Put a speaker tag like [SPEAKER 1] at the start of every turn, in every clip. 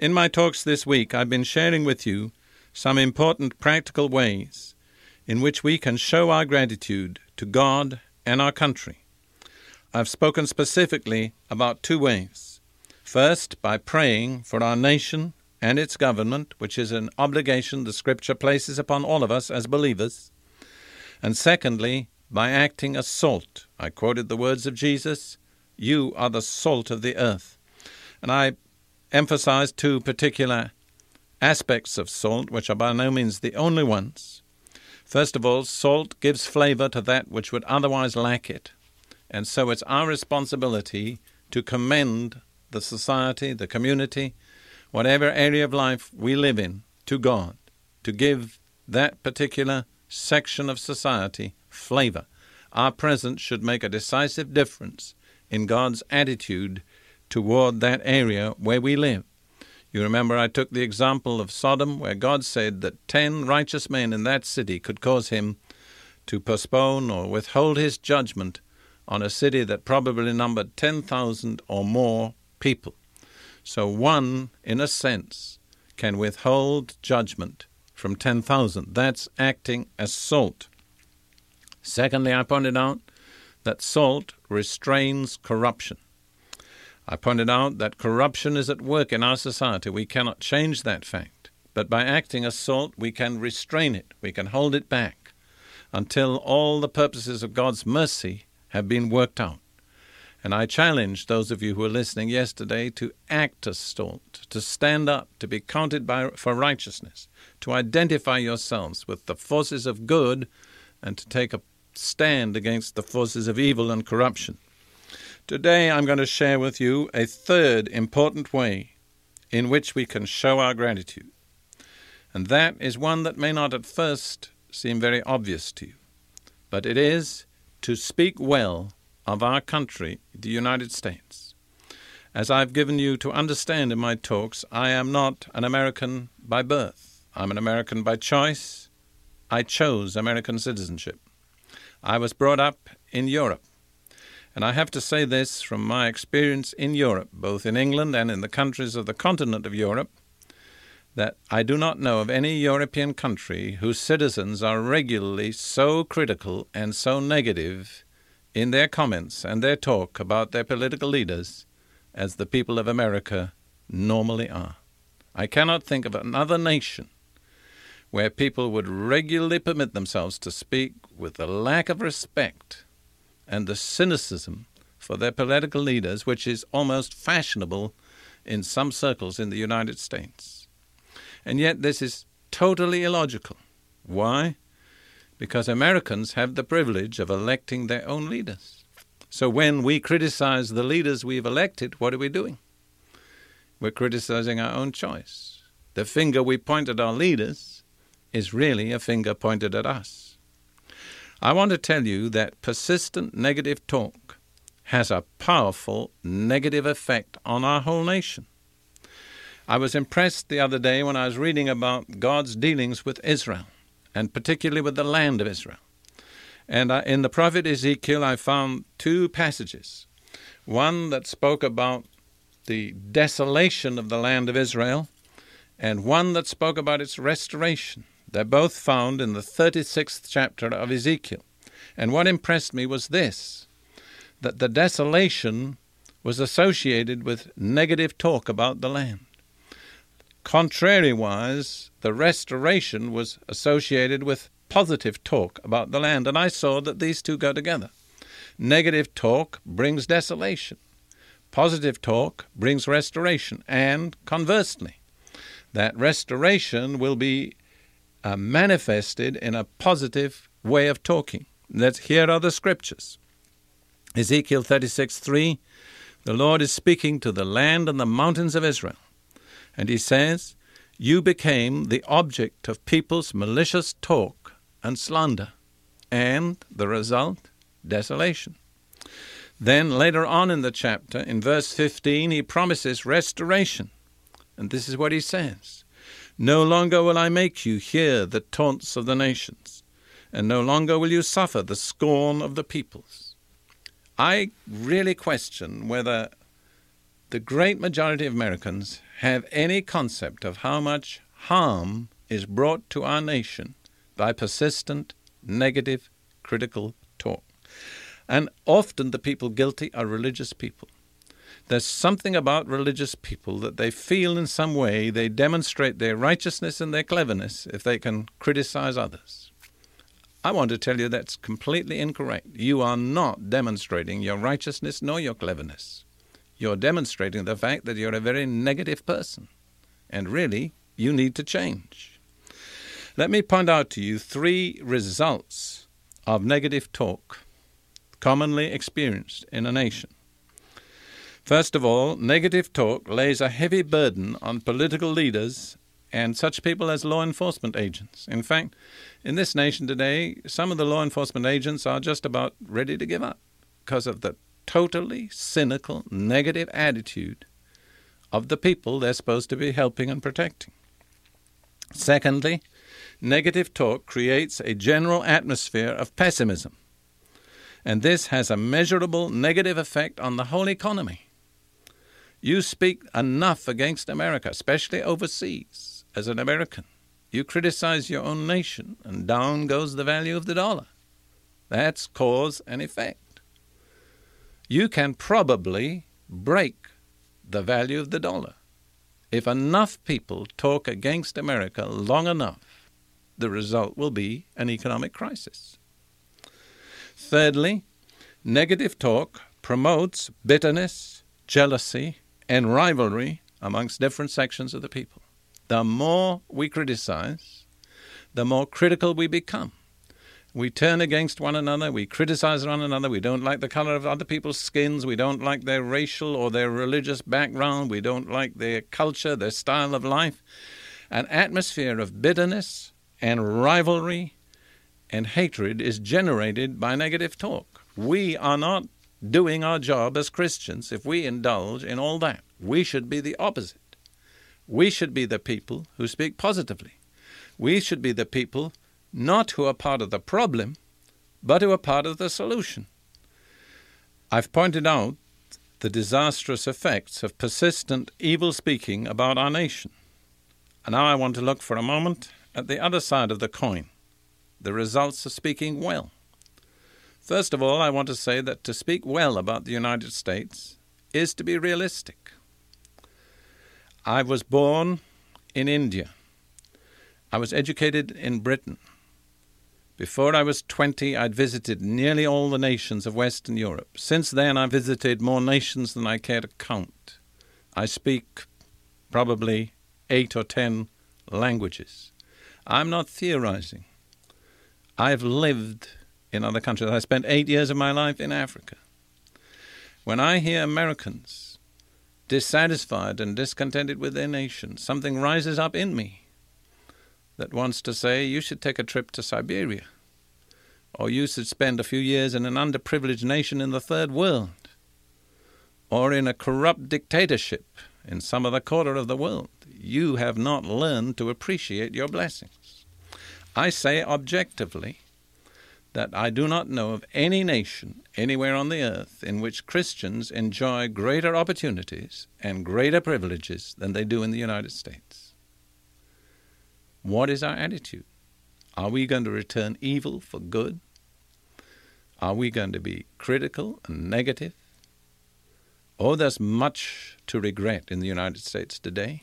[SPEAKER 1] In my talks this week, I've been sharing with you some important practical ways in which we can show our gratitude to God and our country. I've spoken specifically about two ways. First, by praying for our nation and its government, which is an obligation the Scripture places upon all of us as believers. And secondly, by acting as salt. I quoted the words of Jesus You are the salt of the earth. And I emphasize two particular aspects of salt, which are by no means the only ones. First of all, salt gives flavor to that which would otherwise lack it. And so it's our responsibility to commend the society, the community, whatever area of life we live in, to God, to give that particular section of society flavor. Our presence should make a decisive difference in God's attitude toward that area where we live. You remember I took the example of Sodom, where God said that ten righteous men in that city could cause him to postpone or withhold his judgment on a city that probably numbered 10,000 or more people. So one, in a sense, can withhold judgment from 10,000. That's acting as salt. Secondly, I pointed out that salt restrains corruption. I pointed out that corruption is at work in our society. We cannot change that fact. But by acting as salt, we can restrain it, we can hold it back until all the purposes of God's mercy have been worked out. And I challenge those of you who were listening yesterday to act as salt, to stand up, to be counted by, for righteousness, to identify yourselves with the forces of good, and to take a stand against the forces of evil and corruption. Today I'm going to share with you a third important way in which we can show our gratitude. And that is one that may not at first seem very obvious to you, but it is to speak well of our country, the United States. As I've given you to understand in my talks, I am not an American by birth. I'm an American by choice. I chose American citizenship. I was brought up in Europe. And I have to say this from my experience in Europe, both in England and in the countries of the continent of Europe, that I do not know of any European country whose citizens are regularly so critical and so negative in their comments and their talk about their political leaders as the people of America normally are. I cannot think of another nation where people would regularly permit themselves to speak with the lack of respect and the cynicism for their political leaders, which is almost fashionable in some circles in the United States. And yet, this is totally illogical. Why? Because Americans have the privilege of electing their own leaders. So when we criticize the leaders we've elected, what are we doing? We're criticizing our own choice. The finger we point at our leaders is really a finger pointed at us. I want to tell you that persistent negative talk has a powerful negative effect on our whole nation. I was impressed the other day when I was reading about God's dealings with Israel, and particularly with the land of Israel. And I, in the prophet Ezekiel, I found two passages. One that spoke about the desolation of the land of Israel, and one that spoke about its restoration. They're both found in the 36th chapter of Ezekiel. And what impressed me was this that the desolation was associated with negative talk about the land. Contrariwise, the restoration was associated with positive talk about the land, and I saw that these two go together. Negative talk brings desolation, positive talk brings restoration, and conversely, that restoration will be uh, manifested in a positive way of talking. Let's here are the scriptures. Ezekiel 36 3, the Lord is speaking to the land and the mountains of Israel. And he says, You became the object of people's malicious talk and slander, and the result, desolation. Then later on in the chapter, in verse 15, he promises restoration. And this is what he says No longer will I make you hear the taunts of the nations, and no longer will you suffer the scorn of the peoples. I really question whether the great majority of Americans have any concept of how much harm is brought to our nation by persistent, negative, critical talk. And often the people guilty are religious people. There's something about religious people that they feel in some way they demonstrate their righteousness and their cleverness if they can criticize others. I want to tell you that's completely incorrect. You are not demonstrating your righteousness nor your cleverness. You're demonstrating the fact that you're a very negative person. And really, you need to change. Let me point out to you three results of negative talk commonly experienced in a nation. First of all, negative talk lays a heavy burden on political leaders and such people as law enforcement agents. In fact, in this nation today, some of the law enforcement agents are just about ready to give up because of the totally cynical, negative attitude of the people they're supposed to be helping and protecting. Secondly, negative talk creates a general atmosphere of pessimism and this has a measurable negative effect on the whole economy. You speak enough against America, especially overseas, as an American. You criticize your own nation, and down goes the value of the dollar. That's cause and effect. You can probably break the value of the dollar. If enough people talk against America long enough, the result will be an economic crisis. Thirdly, negative talk promotes bitterness, jealousy, and rivalry amongst different sections of the people. The more we criticize, the more critical we become. We turn against one another, we criticize one another, we don't like the color of other people's skins, we don't like their racial or their religious background, we don't like their culture, their style of life. An atmosphere of bitterness and rivalry and hatred is generated by negative talk. We are not doing our job as Christians if we indulge in all that. We should be the opposite. We should be the people who speak positively. We should be the people not who are part of the problem, but who are part of the solution. I've pointed out the disastrous effects of persistent evil speaking about our nation. And now I want to look for a moment at the other side of the coin the results of speaking well. First of all, I want to say that to speak well about the United States is to be realistic. I was born in India. I was educated in Britain. Before I was 20, I'd visited nearly all the nations of Western Europe. Since then, I've visited more nations than I care to count. I speak probably eight or ten languages. I'm not theorizing. I've lived in other countries. I spent eight years of my life in Africa. When I hear Americans dissatisfied and discontented with their nation, something rises up in me that wants to say, you should take a trip to Siberia, or you should spend a few years in an underprivileged nation in the third world, or in a corrupt dictatorship in some other quarter of the world. You have not learned to appreciate your blessings. I say objectively that I do not know of any nation anywhere on the earth in which Christians enjoy greater opportunities and greater privileges than they do in the United States. What is our attitude? Are we going to return evil for good? Are we going to be critical and negative? Oh, there's much to regret in the United States today.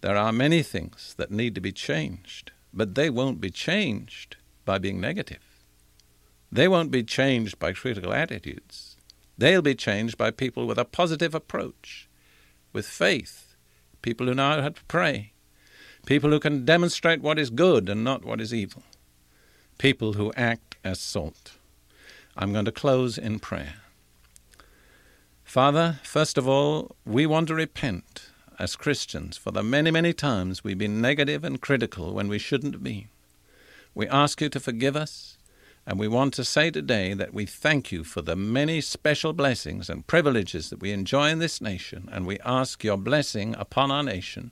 [SPEAKER 1] There are many things that need to be changed but they won't be changed by being negative. They won't be changed by critical attitudes. They'll be changed by people with a positive approach, with faith, people who know how to pray, people who can demonstrate what is good and not what is evil, people who act as salt. I'm going to close in prayer. Father, first of all, we want to repent as Christians for the many, many times we've been negative and critical when we shouldn't be. We ask you to forgive us, and we want to say today that we thank you for the many special blessings and privileges that we enjoy in this nation, and we ask your blessing upon our nation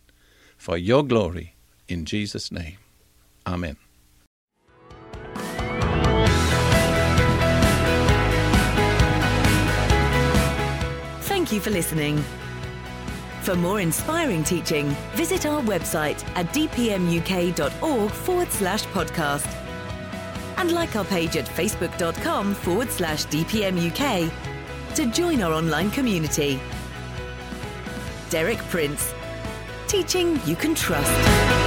[SPEAKER 1] for your glory in Jesus' name. Amen.
[SPEAKER 2] Thank you for listening. For more inspiring teaching, visit our website at dpmuk.org forward slash podcast. And like our page at facebook.com forward slash dpmuk to join our online community. Derek Prince, teaching you can trust.